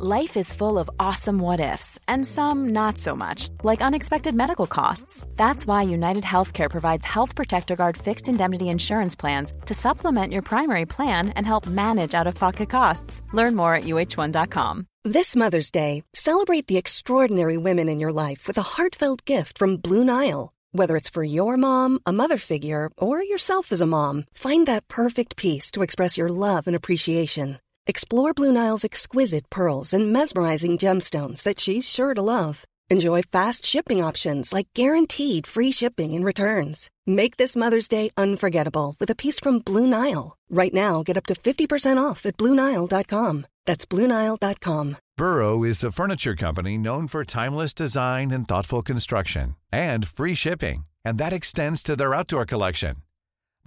Life is full of awesome what ifs, and some not so much, like unexpected medical costs. That's why United Healthcare provides Health Protector Guard fixed indemnity insurance plans to supplement your primary plan and help manage out of pocket costs. Learn more at uh1.com. This Mother's Day, celebrate the extraordinary women in your life with a heartfelt gift from Blue Nile. Whether it's for your mom, a mother figure, or yourself as a mom, find that perfect piece to express your love and appreciation. Explore Blue Nile's exquisite pearls and mesmerizing gemstones that she's sure to love. Enjoy fast shipping options like guaranteed free shipping and returns. Make this Mother's Day unforgettable with a piece from Blue Nile. Right now, get up to 50% off at BlueNile.com. That's BlueNile.com. Burrow is a furniture company known for timeless design and thoughtful construction and free shipping, and that extends to their outdoor collection.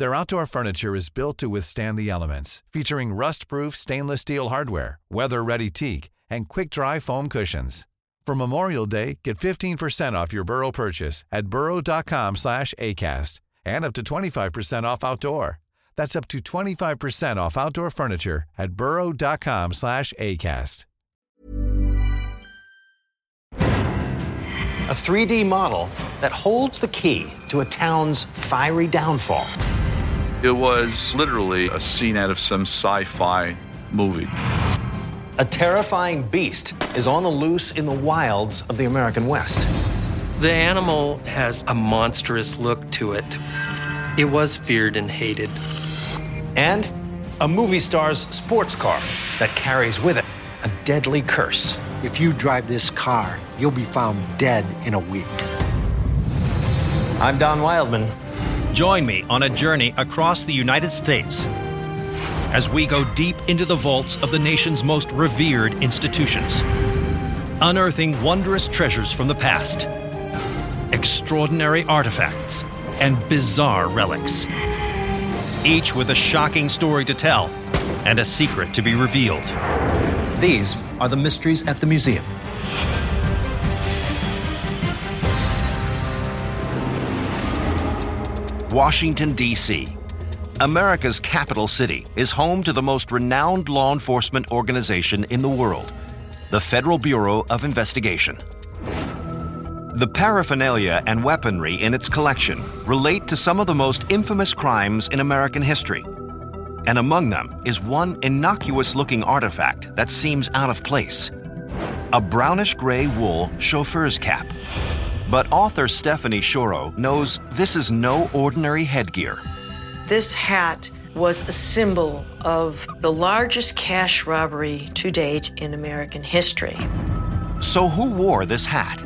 Their outdoor furniture is built to withstand the elements, featuring rust-proof stainless steel hardware, weather-ready teak, and quick-dry foam cushions. For Memorial Day, get 15% off your Burrow purchase at burrow.com slash ACAST and up to 25% off outdoor. That's up to 25% off outdoor furniture at burrow.com slash ACAST. A 3D model that holds the key to a town's fiery downfall. It was literally a scene out of some sci fi movie. A terrifying beast is on the loose in the wilds of the American West. The animal has a monstrous look to it. It was feared and hated. And a movie star's sports car that carries with it a deadly curse. If you drive this car, you'll be found dead in a week. I'm Don Wildman. Join me on a journey across the United States as we go deep into the vaults of the nation's most revered institutions, unearthing wondrous treasures from the past, extraordinary artifacts, and bizarre relics, each with a shocking story to tell and a secret to be revealed. These are the mysteries at the museum. Washington, D.C. America's capital city is home to the most renowned law enforcement organization in the world, the Federal Bureau of Investigation. The paraphernalia and weaponry in its collection relate to some of the most infamous crimes in American history. And among them is one innocuous looking artifact that seems out of place a brownish gray wool chauffeur's cap. But author Stephanie Schorow knows this is no ordinary headgear. This hat was a symbol of the largest cash robbery to date in American history. So, who wore this hat?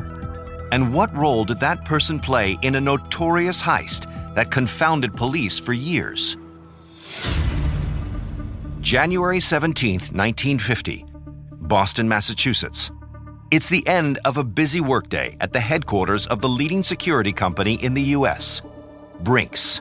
And what role did that person play in a notorious heist that confounded police for years? January 17, 1950, Boston, Massachusetts. It's the end of a busy workday at the headquarters of the leading security company in the U.S., Brinks.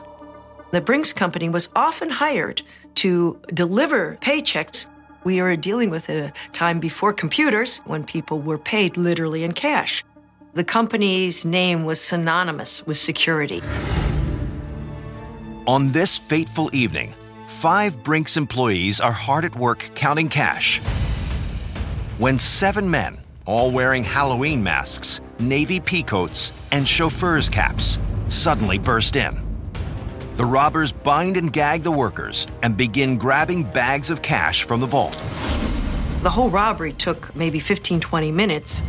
The Brinks Company was often hired to deliver paychecks. We are dealing with a time before computers when people were paid literally in cash. The company's name was synonymous with security. On this fateful evening, five Brinks employees are hard at work counting cash. When seven men, all wearing Halloween masks, navy peacoats, and chauffeur's caps, suddenly burst in. The robbers bind and gag the workers and begin grabbing bags of cash from the vault. The whole robbery took maybe 15, 20 minutes.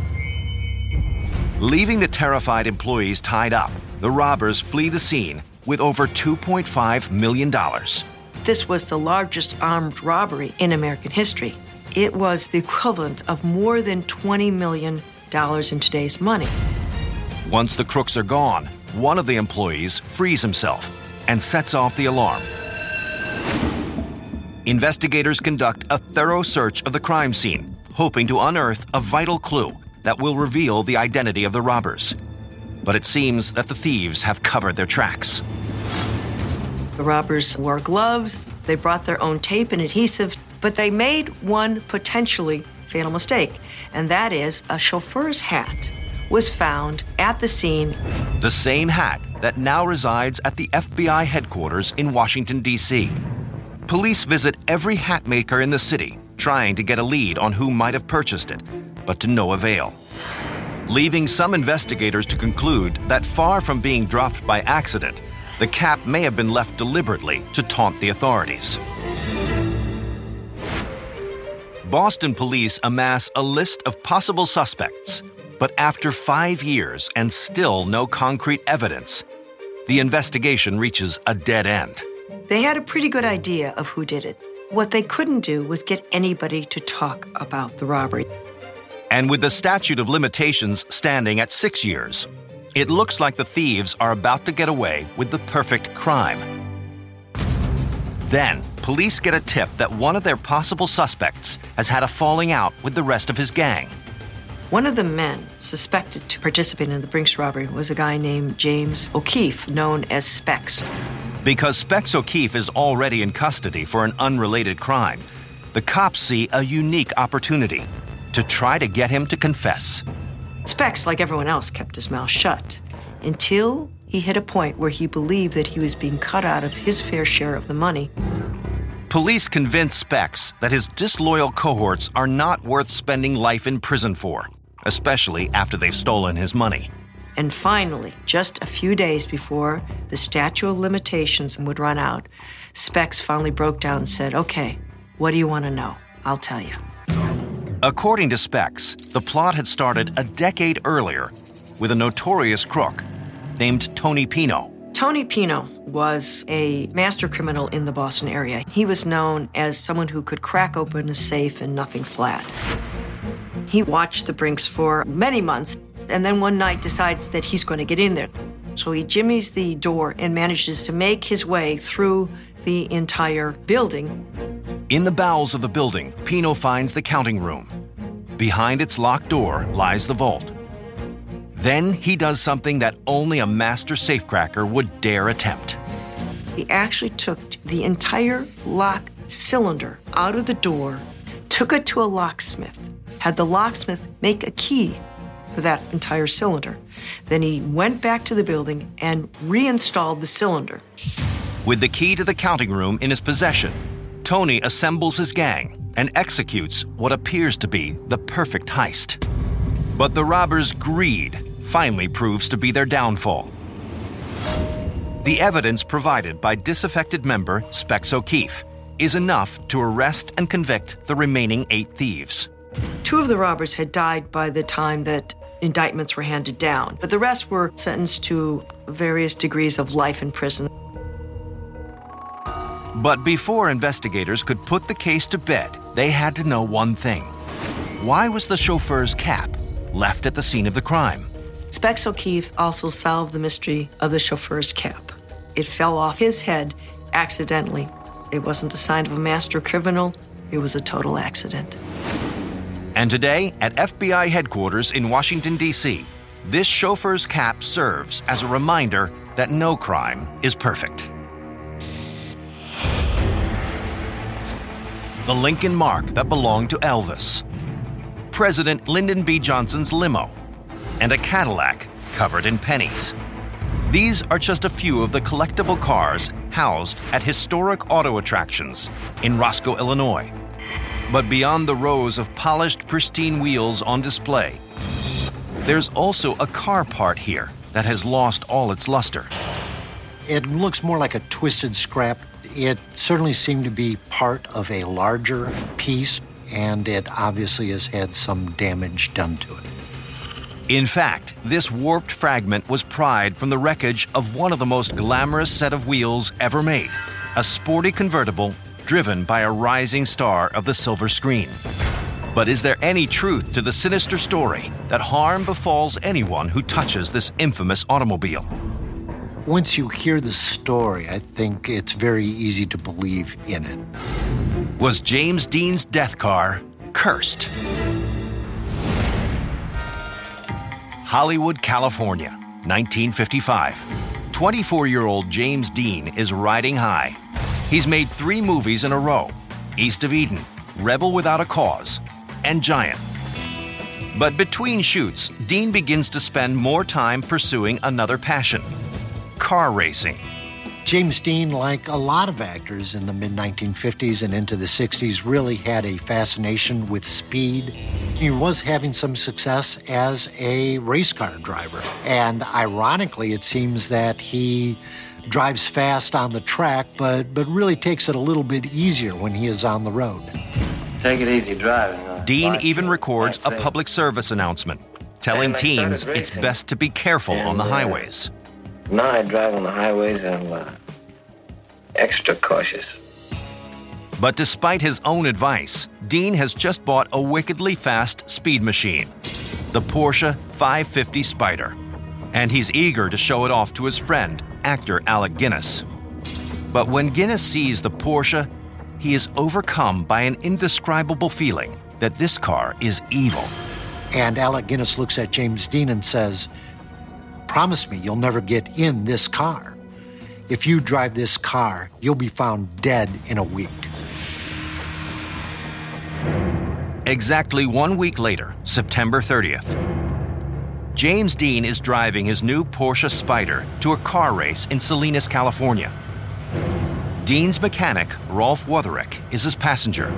Leaving the terrified employees tied up, the robbers flee the scene with over $2.5 million. This was the largest armed robbery in American history. It was the equivalent of more than $20 million in today's money. Once the crooks are gone, one of the employees frees himself and sets off the alarm. Investigators conduct a thorough search of the crime scene, hoping to unearth a vital clue that will reveal the identity of the robbers. But it seems that the thieves have covered their tracks. The robbers wore gloves, they brought their own tape and adhesive, but they made one potentially fatal mistake, and that is a chauffeur's hat was found at the scene. The same hat that now resides at the FBI headquarters in Washington, D.C. Police visit every hat maker in the city trying to get a lead on who might have purchased it, but to no avail. Leaving some investigators to conclude that far from being dropped by accident, the cap may have been left deliberately to taunt the authorities. Boston police amass a list of possible suspects, but after five years and still no concrete evidence, the investigation reaches a dead end. They had a pretty good idea of who did it. What they couldn't do was get anybody to talk about the robbery. And with the statute of limitations standing at six years, it looks like the thieves are about to get away with the perfect crime. Then, police get a tip that one of their possible suspects has had a falling out with the rest of his gang. One of the men suspected to participate in the Brinks robbery was a guy named James O'Keefe, known as Specs. Because Specs O'Keefe is already in custody for an unrelated crime, the cops see a unique opportunity to try to get him to confess. Specs, like everyone else, kept his mouth shut until he hit a point where he believed that he was being cut out of his fair share of the money. Police convince Specs that his disloyal cohorts are not worth spending life in prison for, especially after they've stolen his money. And finally, just a few days before the statute of limitations would run out, Specs finally broke down and said, Okay, what do you want to know? I'll tell you. According to Specs, the plot had started a decade earlier with a notorious crook named Tony Pino. Tony Pino was a master criminal in the Boston area. He was known as someone who could crack open a safe and nothing flat. He watched the Brinks for many months and then one night decides that he's going to get in there. So he jimmies the door and manages to make his way through the entire building. In the bowels of the building, Pino finds the counting room. Behind its locked door lies the vault. Then he does something that only a master safecracker would dare attempt. He actually took the entire lock cylinder out of the door, took it to a locksmith, had the locksmith make a key for that entire cylinder. Then he went back to the building and reinstalled the cylinder. With the key to the counting room in his possession, Tony assembles his gang and executes what appears to be the perfect heist. But the robbers' greed finally proves to be their downfall. The evidence provided by disaffected member Specs O'Keefe is enough to arrest and convict the remaining eight thieves. Two of the robbers had died by the time that indictments were handed down, but the rest were sentenced to various degrees of life in prison. But before investigators could put the case to bed, they had to know one thing. Why was the chauffeur's cap left at the scene of the crime? Specs O'Keefe also solved the mystery of the chauffeur's cap. It fell off his head accidentally. It wasn't a sign of a master criminal, it was a total accident. And today, at FBI headquarters in Washington, D.C., this chauffeur's cap serves as a reminder that no crime is perfect. The Lincoln Mark that belonged to Elvis, President Lyndon B. Johnson's limo, and a Cadillac covered in pennies. These are just a few of the collectible cars housed at historic auto attractions in Roscoe, Illinois. But beyond the rows of polished, pristine wheels on display, there's also a car part here that has lost all its luster. It looks more like a twisted scrap. It certainly seemed to be part of a larger piece, and it obviously has had some damage done to it. In fact, this warped fragment was pried from the wreckage of one of the most glamorous set of wheels ever made a sporty convertible driven by a rising star of the silver screen. But is there any truth to the sinister story that harm befalls anyone who touches this infamous automobile? Once you hear the story, I think it's very easy to believe in it. Was James Dean's death car cursed? Hollywood, California, 1955. 24 year old James Dean is riding high. He's made three movies in a row East of Eden, Rebel Without a Cause, and Giant. But between shoots, Dean begins to spend more time pursuing another passion car racing. James Dean, like a lot of actors in the mid 1950s and into the 60s, really had a fascination with speed. He was having some success as a race car driver. And ironically, it seems that he drives fast on the track, but, but really takes it a little bit easier when he is on the road. Take it easy driving. Dean even records a public service announcement telling teens it's best to be careful on the uh, highways. Now I drive on the highways and uh, extra cautious. But despite his own advice, Dean has just bought a wickedly fast speed machine, the Porsche 550 Spider. And he's eager to show it off to his friend, actor Alec Guinness. But when Guinness sees the Porsche, he is overcome by an indescribable feeling that this car is evil. And Alec Guinness looks at James Dean and says, Promise me you'll never get in this car. If you drive this car, you'll be found dead in a week. Exactly one week later, September 30th, James Dean is driving his new Porsche Spider to a car race in Salinas, California. Dean's mechanic, Rolf Wutherich, is his passenger.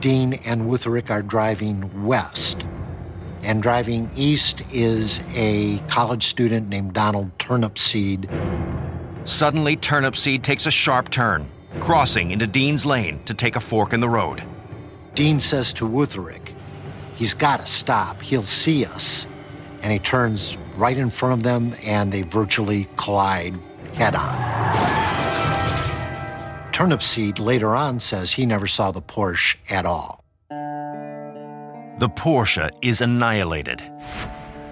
Dean and Wutherich are driving west. And driving east is a college student named Donald Turnipseed. Suddenly, Turnipseed takes a sharp turn, crossing into Dean's lane to take a fork in the road. Dean says to Wutherich, he's got to stop. He'll see us. And he turns right in front of them, and they virtually collide head on. Turnipseed later on says he never saw the Porsche at all. The Porsche is annihilated.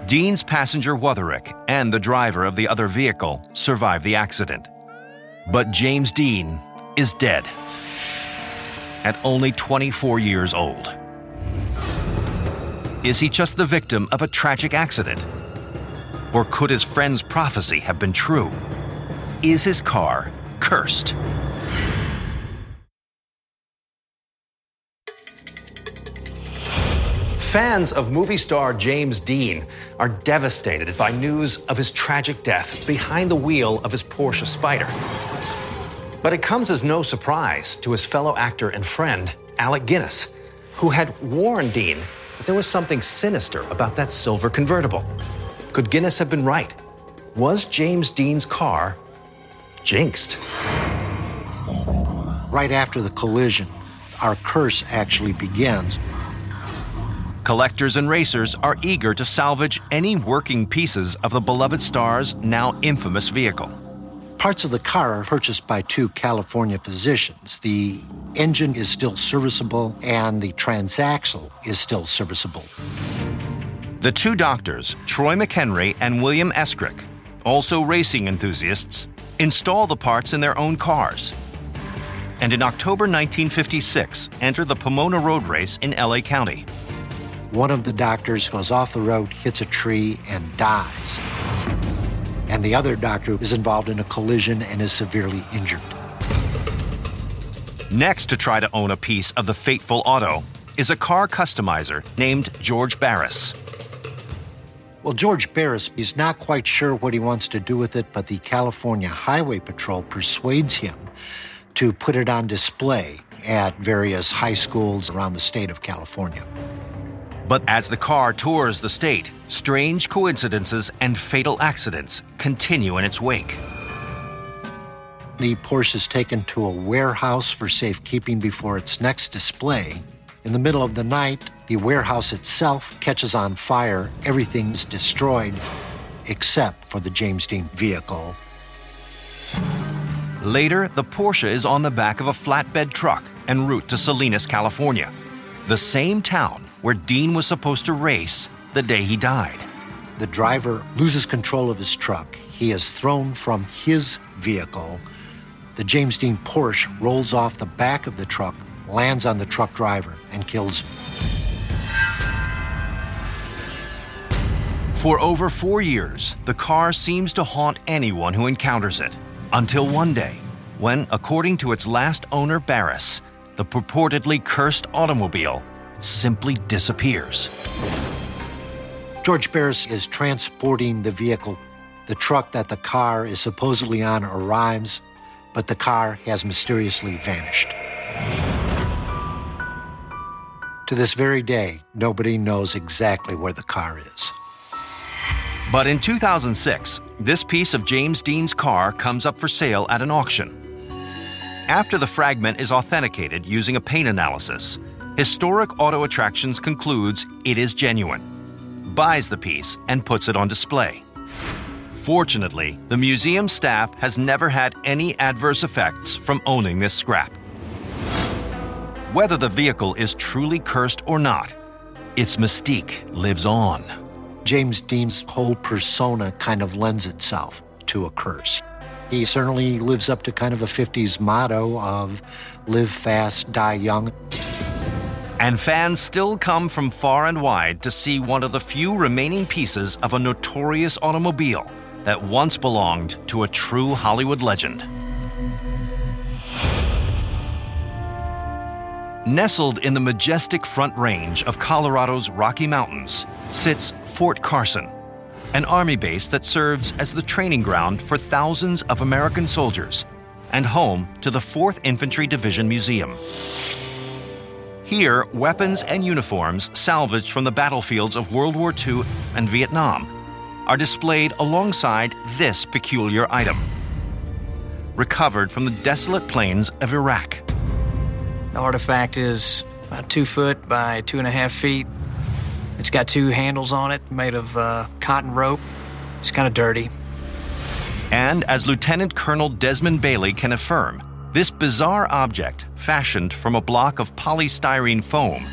Dean's passenger Wutherich and the driver of the other vehicle survive the accident. But James Dean is dead at only 24 years old. Is he just the victim of a tragic accident? Or could his friend's prophecy have been true? Is his car cursed? Fans of movie star James Dean are devastated by news of his tragic death behind the wheel of his Porsche Spider. But it comes as no surprise to his fellow actor and friend, Alec Guinness, who had warned Dean that there was something sinister about that silver convertible. Could Guinness have been right? Was James Dean's car jinxed? Right after the collision, our curse actually begins. Collectors and racers are eager to salvage any working pieces of the beloved star's now infamous vehicle. Parts of the car are purchased by two California physicians. The engine is still serviceable, and the transaxle is still serviceable. The two doctors, Troy McHenry and William Eschrich, also racing enthusiasts, install the parts in their own cars. And in October 1956, enter the Pomona Road Race in LA County. One of the doctors goes off the road, hits a tree, and dies. And the other doctor is involved in a collision and is severely injured. Next to try to own a piece of the fateful auto is a car customizer named George Barris. Well, George Barris is not quite sure what he wants to do with it, but the California Highway Patrol persuades him to put it on display at various high schools around the state of California. But as the car tours the state, strange coincidences and fatal accidents continue in its wake. The Porsche is taken to a warehouse for safekeeping before its next display. In the middle of the night, the warehouse itself catches on fire. Everything's destroyed except for the James Dean vehicle. Later, the Porsche is on the back of a flatbed truck en route to Salinas, California, the same town where Dean was supposed to race the day he died. The driver loses control of his truck. He is thrown from his vehicle. The James Dean Porsche rolls off the back of the truck, lands on the truck driver, and kills him. For over four years, the car seems to haunt anyone who encounters it. Until one day, when, according to its last owner, Barris, the purportedly cursed automobile simply disappears. George Barris is transporting the vehicle The truck that the car is supposedly on arrives, but the car has mysteriously vanished. To this very day, nobody knows exactly where the car is. But in 2006, this piece of James Dean's car comes up for sale at an auction. After the fragment is authenticated using a paint analysis, Historic Auto Attractions concludes it is genuine, buys the piece, and puts it on display. Fortunately, the museum staff has never had any adverse effects from owning this scrap. Whether the vehicle is truly cursed or not, its mystique lives on. James Dean's whole persona kind of lends itself to a curse. He certainly lives up to kind of a 50s motto of live fast, die young. And fans still come from far and wide to see one of the few remaining pieces of a notorious automobile that once belonged to a true Hollywood legend. Nestled in the majestic front range of Colorado's Rocky Mountains sits Fort Carson, an army base that serves as the training ground for thousands of American soldiers and home to the 4th Infantry Division Museum. Here, weapons and uniforms salvaged from the battlefields of World War II and Vietnam are displayed alongside this peculiar item, recovered from the desolate plains of Iraq. The artifact is about two foot by two and a half feet. It's got two handles on it made of uh, cotton rope. It's kind of dirty. And as Lieutenant Colonel Desmond Bailey can affirm, this bizarre object, fashioned from a block of polystyrene foam,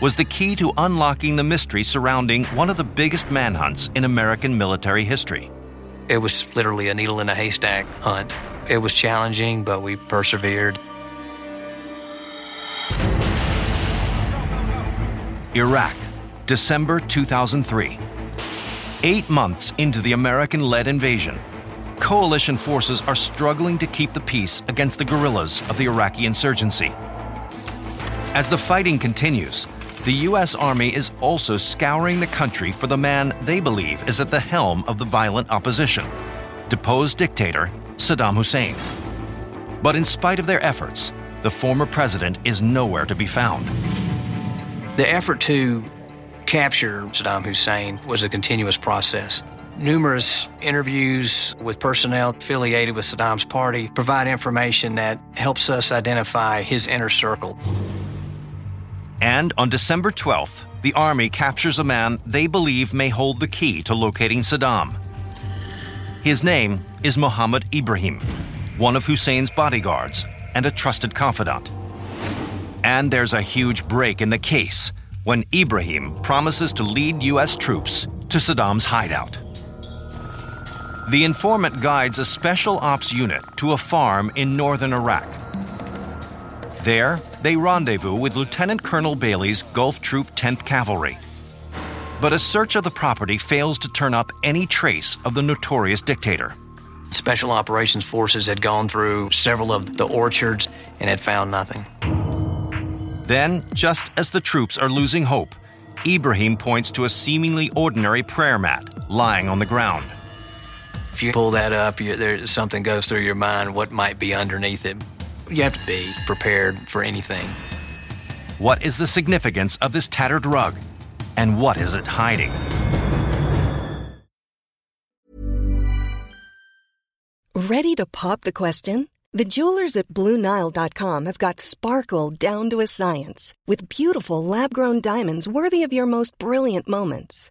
was the key to unlocking the mystery surrounding one of the biggest manhunts in American military history. It was literally a needle in a haystack hunt. It was challenging, but we persevered. Iraq, December 2003. Eight months into the American led invasion, coalition forces are struggling to keep the peace against the guerrillas of the Iraqi insurgency. As the fighting continues, the U.S. Army is also scouring the country for the man they believe is at the helm of the violent opposition deposed dictator Saddam Hussein. But in spite of their efforts, the former president is nowhere to be found. The effort to capture Saddam Hussein was a continuous process. Numerous interviews with personnel affiliated with Saddam's party provide information that helps us identify his inner circle. And on December 12th, the Army captures a man they believe may hold the key to locating Saddam. His name is Mohammed Ibrahim, one of Hussein's bodyguards and a trusted confidant. And there's a huge break in the case when Ibrahim promises to lead U.S. troops to Saddam's hideout. The informant guides a special ops unit to a farm in northern Iraq. There, they rendezvous with Lieutenant Colonel Bailey's Gulf Troop 10th Cavalry. But a search of the property fails to turn up any trace of the notorious dictator. Special Operations Forces had gone through several of the orchards and had found nothing. Then, just as the troops are losing hope, Ibrahim points to a seemingly ordinary prayer mat lying on the ground. If you pull that up, you, there, something goes through your mind what might be underneath it. You have to be prepared for anything. What is the significance of this tattered rug? And what is it hiding? Ready to pop the question? The jewelers at BlueNile.com have got sparkle down to a science with beautiful lab grown diamonds worthy of your most brilliant moments.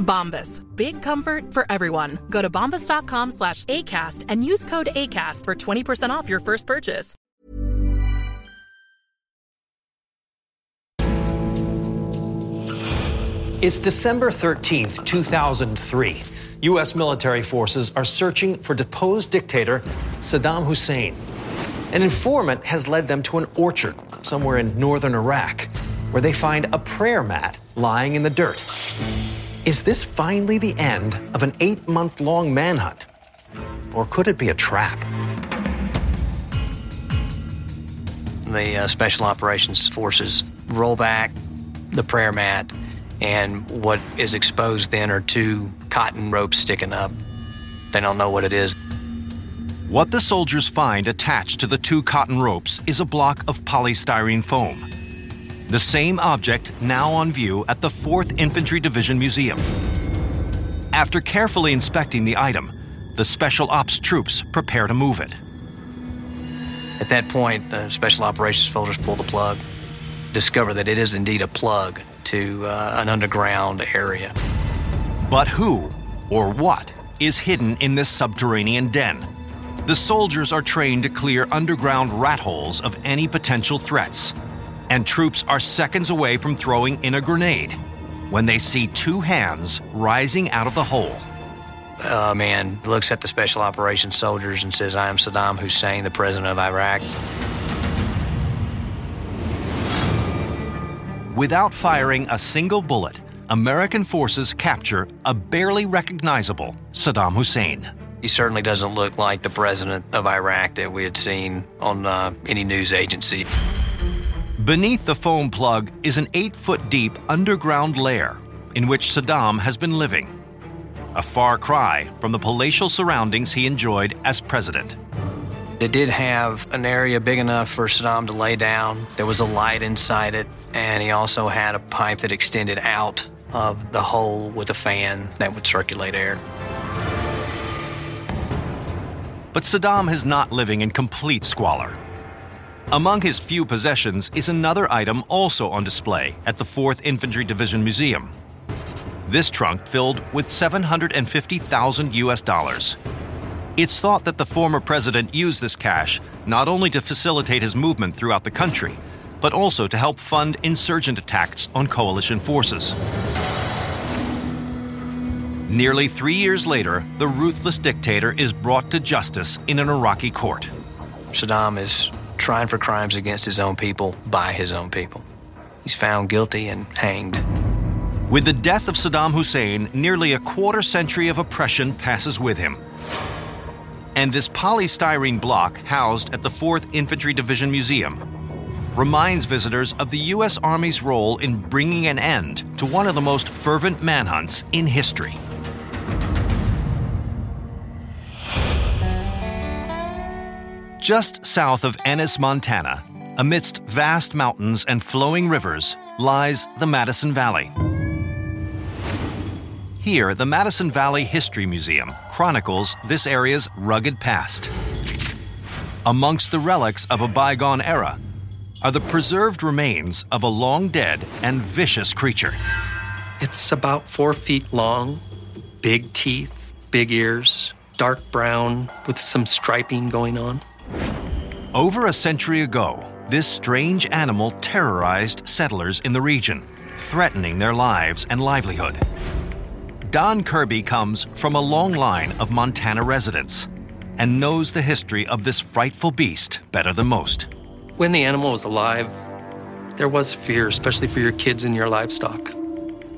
Bombas. Big comfort for everyone. Go to bombas.com slash ACAST and use code ACAST for 20% off your first purchase. It's December 13th, 2003. U.S. military forces are searching for deposed dictator Saddam Hussein. An informant has led them to an orchard somewhere in northern Iraq where they find a prayer mat lying in the dirt. Is this finally the end of an eight month long manhunt? Or could it be a trap? The uh, Special Operations Forces roll back the prayer mat, and what is exposed then are two cotton ropes sticking up. They don't know what it is. What the soldiers find attached to the two cotton ropes is a block of polystyrene foam. The same object now on view at the 4th Infantry Division Museum. After carefully inspecting the item, the Special Ops troops prepare to move it. At that point, the Special Operations soldiers pull the plug, discover that it is indeed a plug to uh, an underground area. But who or what is hidden in this subterranean den? The soldiers are trained to clear underground rat holes of any potential threats. And troops are seconds away from throwing in a grenade when they see two hands rising out of the hole. A man looks at the Special Operations soldiers and says, I am Saddam Hussein, the president of Iraq. Without firing a single bullet, American forces capture a barely recognizable Saddam Hussein. He certainly doesn't look like the president of Iraq that we had seen on uh, any news agency. Beneath the foam plug is an eight foot deep underground lair in which Saddam has been living. A far cry from the palatial surroundings he enjoyed as president. It did have an area big enough for Saddam to lay down. There was a light inside it, and he also had a pipe that extended out of the hole with a fan that would circulate air. But Saddam is not living in complete squalor. Among his few possessions is another item also on display at the 4th Infantry Division Museum. This trunk filled with 750,000 US dollars. It's thought that the former president used this cash not only to facilitate his movement throughout the country, but also to help fund insurgent attacks on coalition forces. Nearly three years later, the ruthless dictator is brought to justice in an Iraqi court. Saddam is trying for crimes against his own people by his own people. He's found guilty and hanged. With the death of Saddam Hussein, nearly a quarter century of oppression passes with him. And this polystyrene block, housed at the 4th Infantry Division Museum, reminds visitors of the U.S. Army's role in bringing an end to one of the most fervent manhunts in history. Just south of Ennis, Montana, amidst vast mountains and flowing rivers, lies the Madison Valley. Here, the Madison Valley History Museum chronicles this area's rugged past. Amongst the relics of a bygone era are the preserved remains of a long dead and vicious creature. It's about four feet long, big teeth, big ears, dark brown with some striping going on. Over a century ago, this strange animal terrorized settlers in the region, threatening their lives and livelihood. Don Kirby comes from a long line of Montana residents and knows the history of this frightful beast better than most. When the animal was alive, there was fear, especially for your kids and your livestock.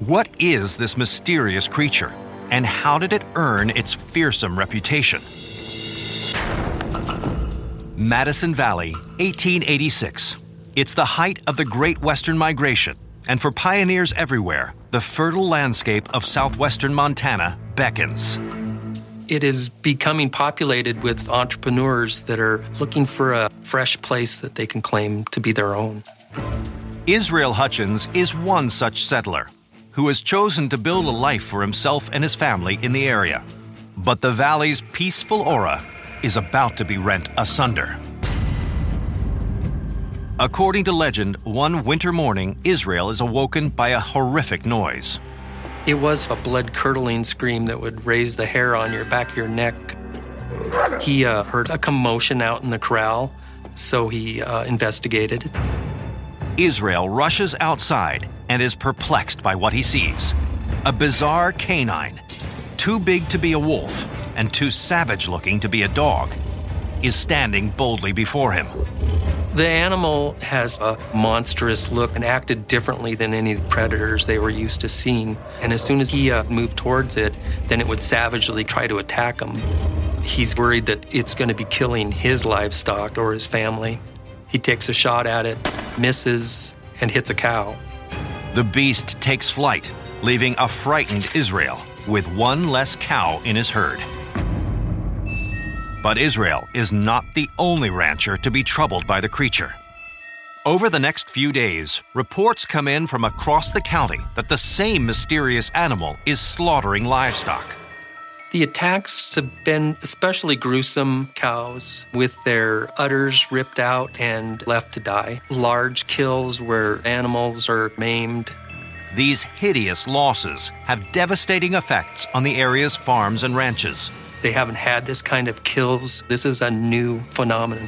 What is this mysterious creature, and how did it earn its fearsome reputation? Madison Valley, 1886. It's the height of the Great Western Migration, and for pioneers everywhere, the fertile landscape of southwestern Montana beckons. It is becoming populated with entrepreneurs that are looking for a fresh place that they can claim to be their own. Israel Hutchins is one such settler who has chosen to build a life for himself and his family in the area. But the valley's peaceful aura is about to be rent asunder. According to legend, one winter morning, Israel is awoken by a horrific noise. It was a blood curdling scream that would raise the hair on your back of your neck. He uh, heard a commotion out in the corral, so he uh, investigated. Israel rushes outside and is perplexed by what he sees a bizarre canine, too big to be a wolf and too savage looking to be a dog, is standing boldly before him. The animal has a monstrous look and acted differently than any predators they were used to seeing. And as soon as he uh, moved towards it, then it would savagely try to attack him. He's worried that it's going to be killing his livestock or his family. He takes a shot at it, misses, and hits a cow. The beast takes flight, leaving a frightened Israel with one less cow in his herd. But Israel is not the only rancher to be troubled by the creature. Over the next few days, reports come in from across the county that the same mysterious animal is slaughtering livestock. The attacks have been especially gruesome cows with their udders ripped out and left to die. Large kills where animals are maimed. These hideous losses have devastating effects on the area's farms and ranches. They haven't had this kind of kills. This is a new phenomenon.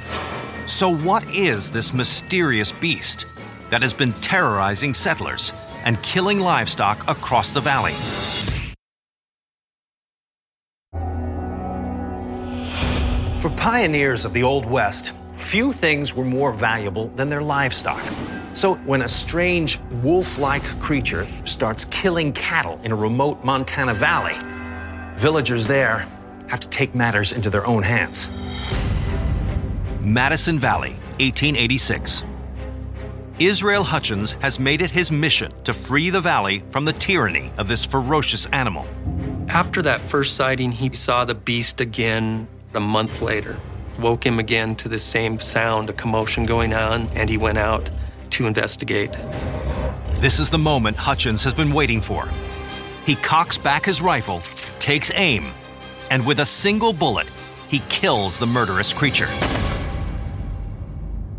So, what is this mysterious beast that has been terrorizing settlers and killing livestock across the valley? For pioneers of the Old West, few things were more valuable than their livestock. So when a strange wolf like creature starts killing cattle in a remote Montana valley, villagers there have to take matters into their own hands. Madison Valley, 1886. Israel Hutchins has made it his mission to free the valley from the tyranny of this ferocious animal. After that first sighting, he saw the beast again a month later. Woke him again to the same sound, a commotion going on, and he went out to investigate. This is the moment Hutchins has been waiting for. He cocks back his rifle, takes aim, and with a single bullet, he kills the murderous creature.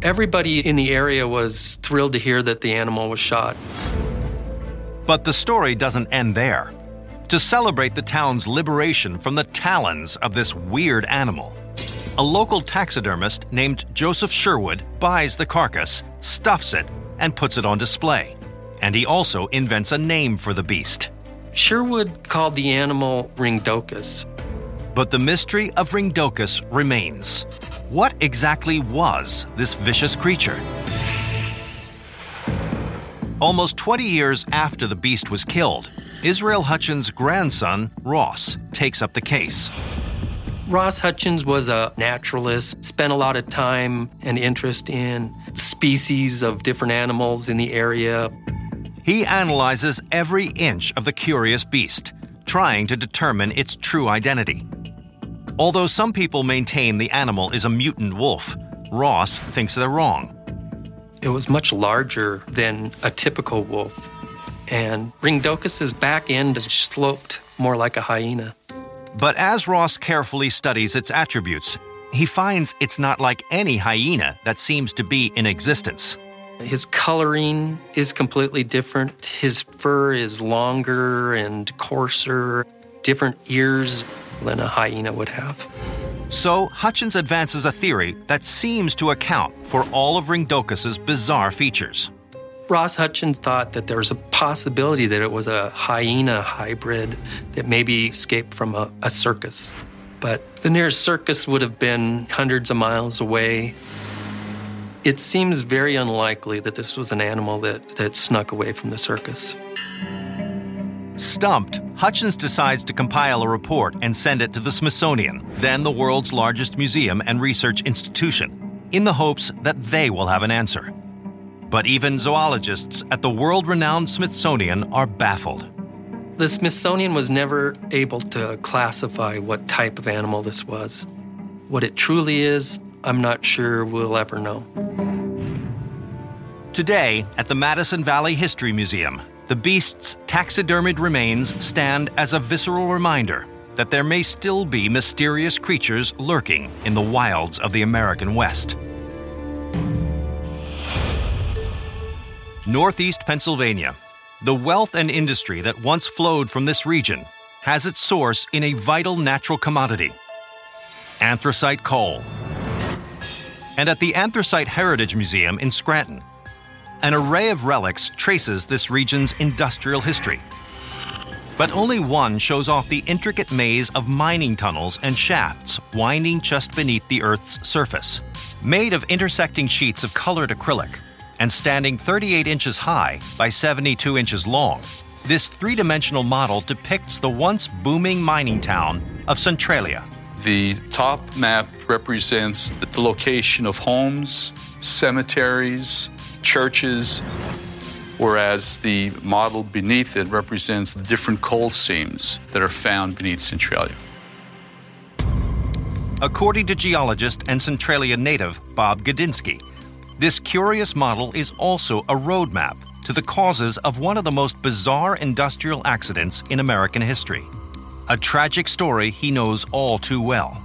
Everybody in the area was thrilled to hear that the animal was shot. But the story doesn't end there. To celebrate the town's liberation from the talons of this weird animal, a local taxidermist named Joseph Sherwood buys the carcass, stuffs it, and puts it on display. And he also invents a name for the beast. Sherwood called the animal Ringdocus. But the mystery of Ringdocus remains. What exactly was this vicious creature? Almost 20 years after the beast was killed, Israel Hutchins' grandson, Ross, takes up the case. Ross Hutchins was a naturalist, spent a lot of time and interest in species of different animals in the area. He analyzes every inch of the curious beast, trying to determine its true identity. Although some people maintain the animal is a mutant wolf, Ross thinks they're wrong. It was much larger than a typical wolf, and Ringdocus's back end is sloped more like a hyena. But as Ross carefully studies its attributes, he finds it's not like any hyena that seems to be in existence. His coloring is completely different. His fur is longer and coarser, different ears, than a hyena would have. So, Hutchins advances a theory that seems to account for all of Ringdocus's bizarre features. Ross Hutchins thought that there was a possibility that it was a hyena hybrid that maybe escaped from a, a circus. But the nearest circus would have been hundreds of miles away. It seems very unlikely that this was an animal that, that snuck away from the circus. Stumped, Hutchins decides to compile a report and send it to the Smithsonian, then the world's largest museum and research institution, in the hopes that they will have an answer. But even zoologists at the world renowned Smithsonian are baffled. The Smithsonian was never able to classify what type of animal this was. What it truly is, I'm not sure we'll ever know. Today, at the Madison Valley History Museum, the beast's taxidermied remains stand as a visceral reminder that there may still be mysterious creatures lurking in the wilds of the American West. Northeast Pennsylvania. The wealth and industry that once flowed from this region has its source in a vital natural commodity anthracite coal. And at the Anthracite Heritage Museum in Scranton, an array of relics traces this region's industrial history. But only one shows off the intricate maze of mining tunnels and shafts winding just beneath the Earth's surface. Made of intersecting sheets of colored acrylic and standing 38 inches high by 72 inches long, this three dimensional model depicts the once booming mining town of Centralia. The top map represents the location of homes, cemeteries, churches, whereas the model beneath it represents the different coal seams that are found beneath Centralia. According to geologist and Centralia native Bob Gadinski, this curious model is also a roadmap to the causes of one of the most bizarre industrial accidents in American history. A tragic story he knows all too well.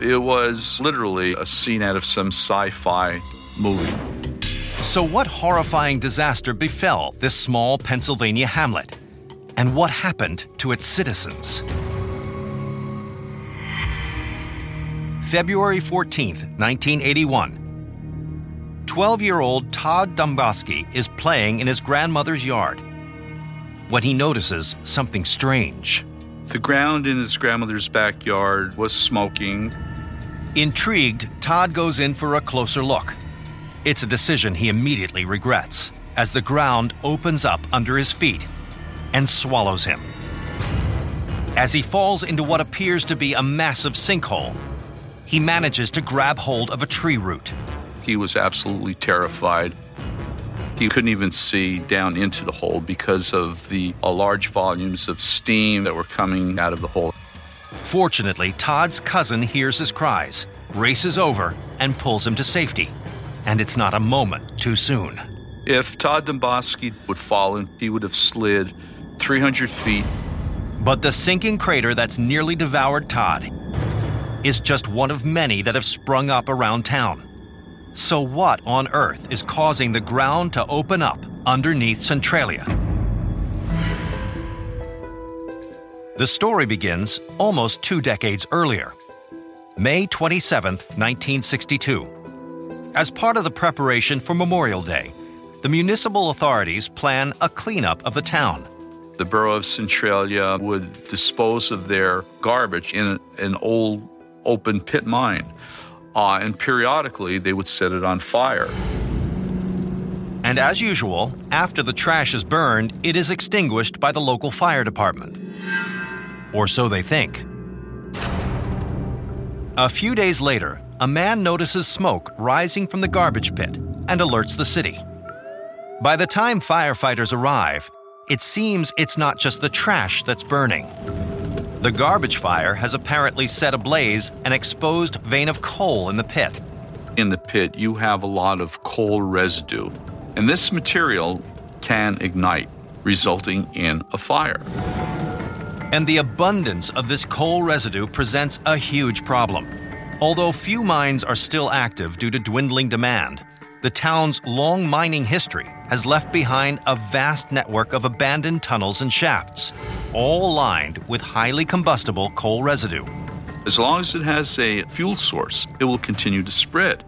It was literally a scene out of some sci fi movie. So, what horrifying disaster befell this small Pennsylvania hamlet? And what happened to its citizens? February 14, 1981. 12 year old Todd Domboski is playing in his grandmother's yard when he notices something strange. The ground in his grandmother's backyard was smoking. Intrigued, Todd goes in for a closer look. It's a decision he immediately regrets as the ground opens up under his feet and swallows him. As he falls into what appears to be a massive sinkhole, he manages to grab hold of a tree root. He was absolutely terrified. He couldn't even see down into the hole because of the uh, large volumes of steam that were coming out of the hole. Fortunately, Todd's cousin hears his cries, races over, and pulls him to safety. And it's not a moment too soon. If Todd Domboski would fallen, he would have slid 300 feet. But the sinking crater that's nearly devoured Todd is just one of many that have sprung up around town. So, what on earth is causing the ground to open up underneath Centralia? The story begins almost two decades earlier, May 27, 1962. As part of the preparation for Memorial Day, the municipal authorities plan a cleanup of the town. The borough of Centralia would dispose of their garbage in an old open pit mine, uh, and periodically they would set it on fire. And as usual, after the trash is burned, it is extinguished by the local fire department. Or so they think. A few days later, a man notices smoke rising from the garbage pit and alerts the city. By the time firefighters arrive, it seems it's not just the trash that's burning. The garbage fire has apparently set ablaze an exposed vein of coal in the pit. In the pit, you have a lot of coal residue, and this material can ignite, resulting in a fire. And the abundance of this coal residue presents a huge problem. Although few mines are still active due to dwindling demand, the town's long mining history has left behind a vast network of abandoned tunnels and shafts, all lined with highly combustible coal residue. As long as it has a fuel source, it will continue to spread.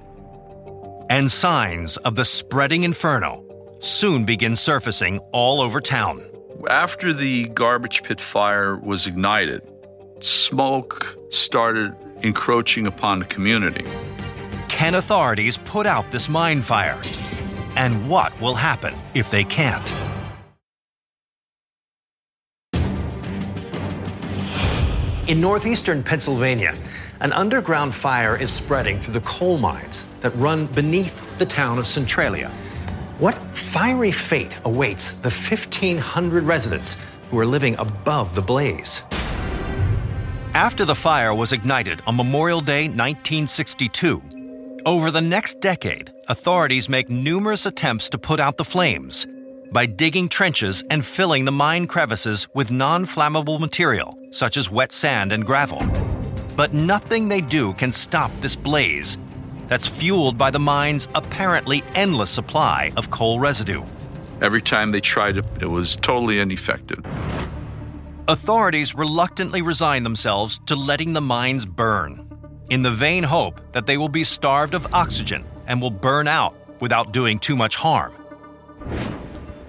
And signs of the spreading inferno soon begin surfacing all over town. After the garbage pit fire was ignited, smoke started encroaching upon the community. Can authorities put out this mine fire? And what will happen if they can't? In northeastern Pennsylvania, an underground fire is spreading through the coal mines that run beneath the town of Centralia. What fiery fate awaits the 1,500 residents who are living above the blaze? After the fire was ignited on Memorial Day 1962, over the next decade, authorities make numerous attempts to put out the flames by digging trenches and filling the mine crevices with non flammable material, such as wet sand and gravel. But nothing they do can stop this blaze that's fueled by the mine's apparently endless supply of coal residue. Every time they tried it, it was totally ineffective. Authorities reluctantly resign themselves to letting the mines burn, in the vain hope that they will be starved of oxygen and will burn out without doing too much harm.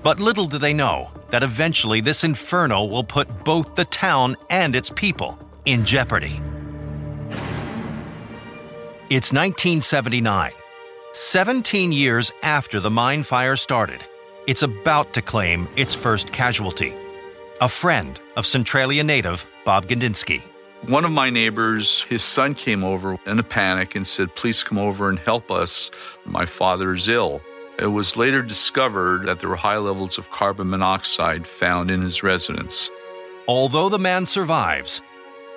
But little do they know that eventually this inferno will put both the town and its people in jeopardy. It's 1979. 17 years after the mine fire started, it's about to claim its first casualty a friend of Centralia native Bob Gadinski. One of my neighbors, his son came over in a panic and said, Please come over and help us. My father's ill. It was later discovered that there were high levels of carbon monoxide found in his residence. Although the man survives,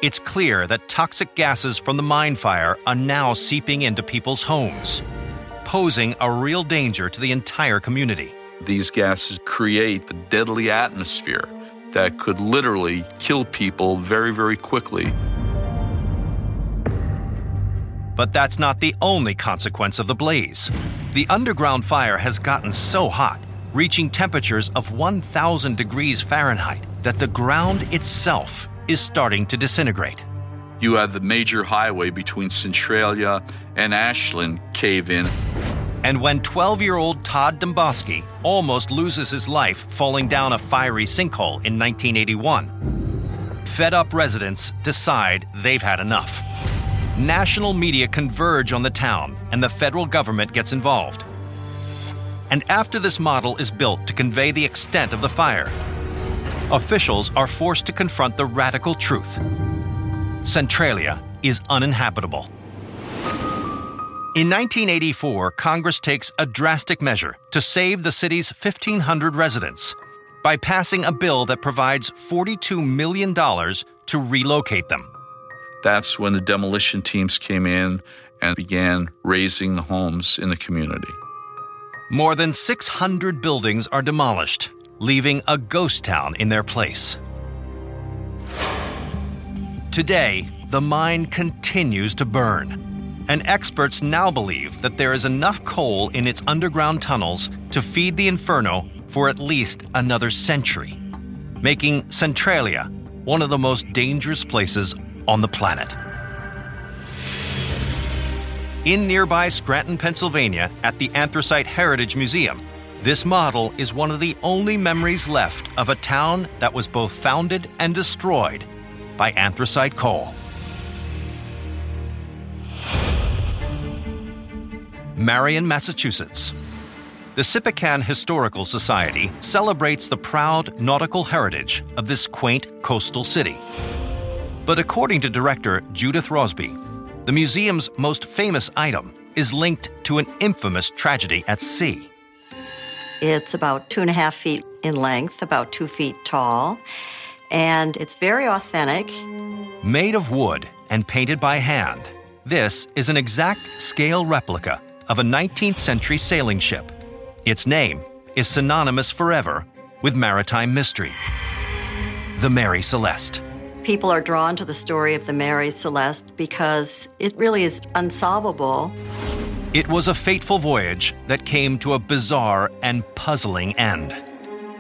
it's clear that toxic gases from the mine fire are now seeping into people's homes, posing a real danger to the entire community. These gases create a deadly atmosphere that could literally kill people very, very quickly. But that's not the only consequence of the blaze. The underground fire has gotten so hot, reaching temperatures of 1,000 degrees Fahrenheit, that the ground itself is starting to disintegrate. You have the major highway between Centralia and Ashland cave in. And when 12 year old Todd Domboski almost loses his life falling down a fiery sinkhole in 1981, fed up residents decide they've had enough. National media converge on the town, and the federal government gets involved. And after this model is built to convey the extent of the fire, officials are forced to confront the radical truth Centralia is uninhabitable. In 1984, Congress takes a drastic measure to save the city's 1,500 residents by passing a bill that provides $42 million to relocate them. That's when the demolition teams came in and began razing the homes in the community. More than 600 buildings are demolished, leaving a ghost town in their place. Today, the mine continues to burn and experts now believe that there is enough coal in its underground tunnels to feed the inferno for at least another century, making Centralia one of the most dangerous places on the planet. In nearby Scranton, Pennsylvania, at the Anthracite Heritage Museum, this model is one of the only memories left of a town that was both founded and destroyed by anthracite coal. Marion, Massachusetts. The Sippican Historical Society celebrates the proud nautical heritage of this quaint coastal city. But according to director Judith Rosbe, the museum's most famous item is linked to an infamous tragedy at sea. It's about two and a half feet in length, about two feet tall, and it's very authentic. Made of wood and painted by hand, this is an exact scale replica of a 19th century sailing ship. Its name is synonymous forever with maritime mystery the Mary Celeste. People are drawn to the story of the Mary Celeste because it really is unsolvable. It was a fateful voyage that came to a bizarre and puzzling end.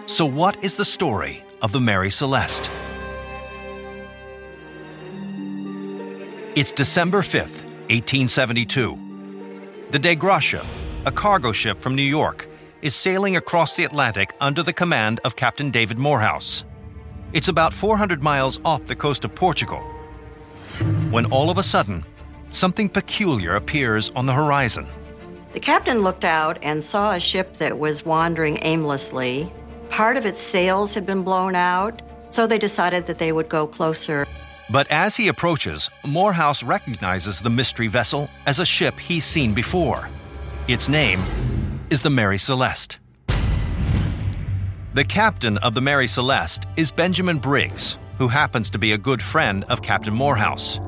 So, what is the story of the Mary Celeste? It's December 5th, 1872. The Dei Gratia, a cargo ship from New York, is sailing across the Atlantic under the command of Captain David Morehouse. It's about 400 miles off the coast of Portugal. When all of a sudden, something peculiar appears on the horizon. The captain looked out and saw a ship that was wandering aimlessly. Part of its sails had been blown out, so they decided that they would go closer. But as he approaches, Morehouse recognizes the mystery vessel as a ship he's seen before. Its name is the Mary Celeste. The captain of the Mary Celeste is Benjamin Briggs, who happens to be a good friend of Captain Morehouse.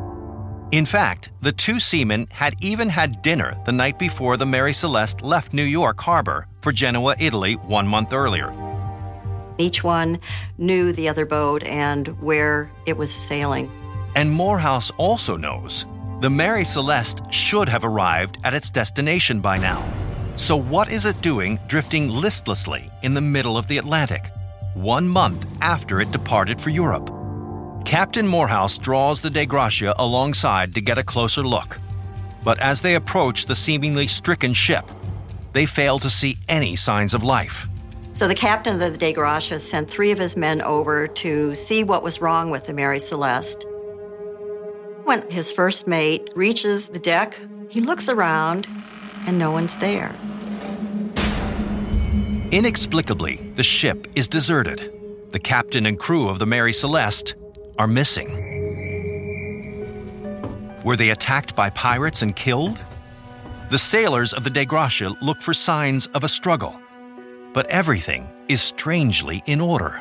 In fact, the two seamen had even had dinner the night before the Mary Celeste left New York Harbor for Genoa, Italy, one month earlier. Each one knew the other boat and where it was sailing. And Morehouse also knows the Mary Celeste should have arrived at its destination by now. So, what is it doing drifting listlessly in the middle of the Atlantic, one month after it departed for Europe? Captain Morehouse draws the Dei Gratia alongside to get a closer look. But as they approach the seemingly stricken ship, they fail to see any signs of life. So the captain of the Dei Gratia sent three of his men over to see what was wrong with the Mary Celeste. When his first mate reaches the deck, he looks around and no one's there. Inexplicably, the ship is deserted. The captain and crew of the Mary Celeste are missing. Were they attacked by pirates and killed? The sailors of the Dei Gratia look for signs of a struggle, but everything is strangely in order.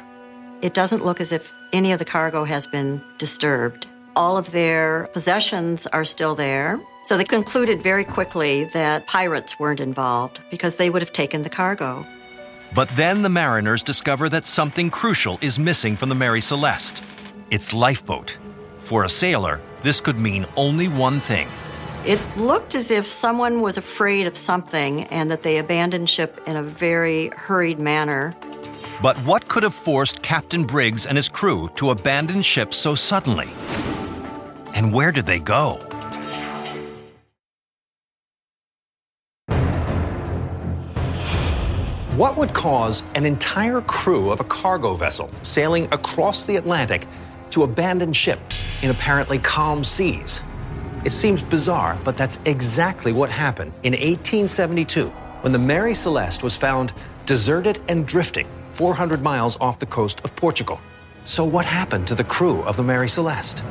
It doesn't look as if any of the cargo has been disturbed. All of their possessions are still there. So they concluded very quickly that pirates weren't involved because they would have taken the cargo. But then the mariners discover that something crucial is missing from the Mary Celeste its lifeboat. For a sailor, this could mean only one thing. It looked as if someone was afraid of something and that they abandoned ship in a very hurried manner. But what could have forced Captain Briggs and his crew to abandon ship so suddenly? And where did they go? What would cause an entire crew of a cargo vessel sailing across the Atlantic to abandon ship in apparently calm seas? It seems bizarre, but that's exactly what happened in 1872 when the Mary Celeste was found deserted and drifting 400 miles off the coast of Portugal. So, what happened to the crew of the Mary Celeste?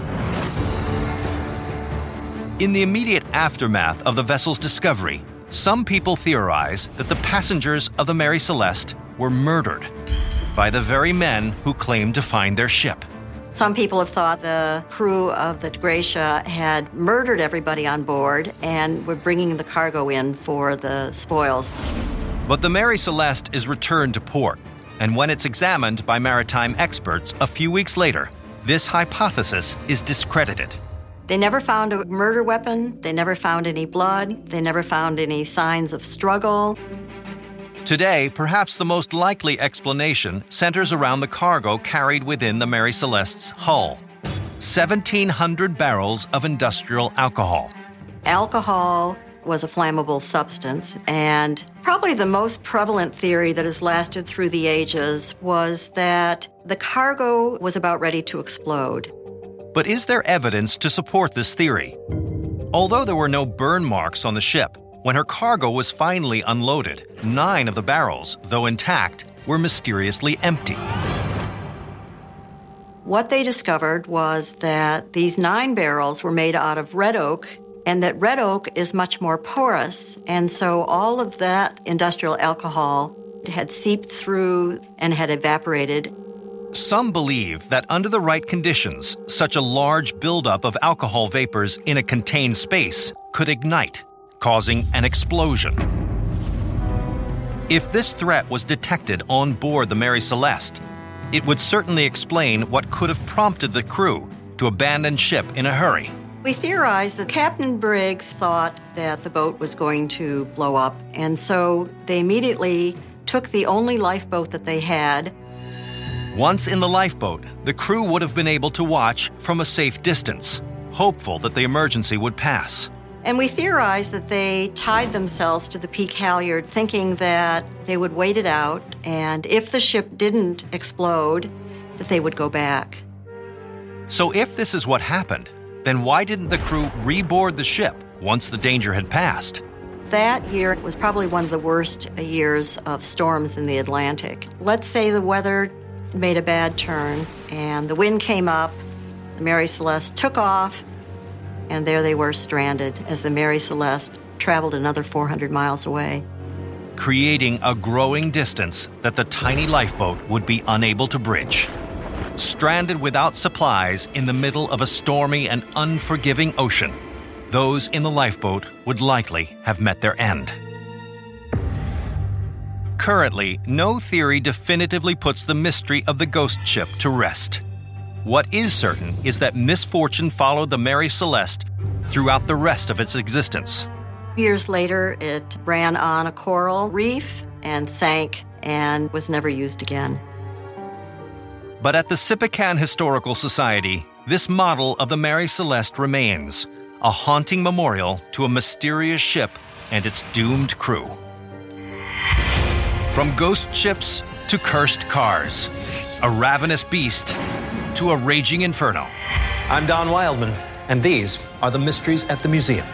In the immediate aftermath of the vessel's discovery, some people theorize that the passengers of the Mary Celeste were murdered by the very men who claimed to find their ship. Some people have thought the crew of the Gratia had murdered everybody on board and were bringing the cargo in for the spoils. But the Mary Celeste is returned to port, and when it's examined by maritime experts a few weeks later, this hypothesis is discredited. They never found a murder weapon, they never found any blood, they never found any signs of struggle. Today, perhaps the most likely explanation centers around the cargo carried within the Mary Celeste's hull 1,700 barrels of industrial alcohol. Alcohol was a flammable substance, and probably the most prevalent theory that has lasted through the ages was that the cargo was about ready to explode. But is there evidence to support this theory? Although there were no burn marks on the ship, when her cargo was finally unloaded, nine of the barrels, though intact, were mysteriously empty. What they discovered was that these nine barrels were made out of red oak, and that red oak is much more porous, and so all of that industrial alcohol had seeped through and had evaporated some believe that under the right conditions, such a large buildup of alcohol vapors in a contained space could ignite, causing an explosion. If this threat was detected on board the Mary Celeste, it would certainly explain what could have prompted the crew to abandon ship in a hurry. We theorized that Captain Briggs thought that the boat was going to blow up, and so they immediately took the only lifeboat that they had once in the lifeboat, the crew would have been able to watch from a safe distance. hopeful that the emergency would pass. And we theorized that they tied themselves to the peak halyard, thinking that they would wait it out, and if the ship didn't explode, that they would go back. So, if this is what happened, then why didn't the crew reboard the ship once the danger had passed? That year was probably one of the worst years of storms in the Atlantic. Let's say the weather made a bad turn and the wind came up, the Mary Celeste took off, and there they were stranded as the Mary Celeste traveled another 400 miles away. Creating a growing distance that the tiny lifeboat would be unable to bridge. Stranded without supplies in the middle of a stormy and unforgiving ocean, those in the lifeboat would likely have met their end. Currently, no theory definitively puts the mystery of the ghost ship to rest. What is certain is that misfortune followed the Mary Celeste throughout the rest of its existence. Years later, it ran on a coral reef and sank and was never used again. But at the Sippican Historical Society, this model of the Mary Celeste remains a haunting memorial to a mysterious ship and its doomed crew. From ghost ships to cursed cars, a ravenous beast to a raging inferno. I'm Don Wildman, and these are the mysteries at the museum.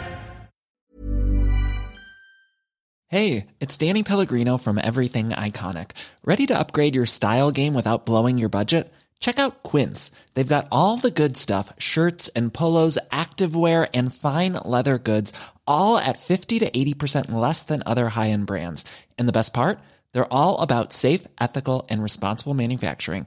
Hey, it's Danny Pellegrino from Everything Iconic. Ready to upgrade your style game without blowing your budget? Check out Quince. They've got all the good stuff shirts and polos, activewear, and fine leather goods, all at 50 to 80% less than other high end brands. And the best part? They're all about safe, ethical, and responsible manufacturing.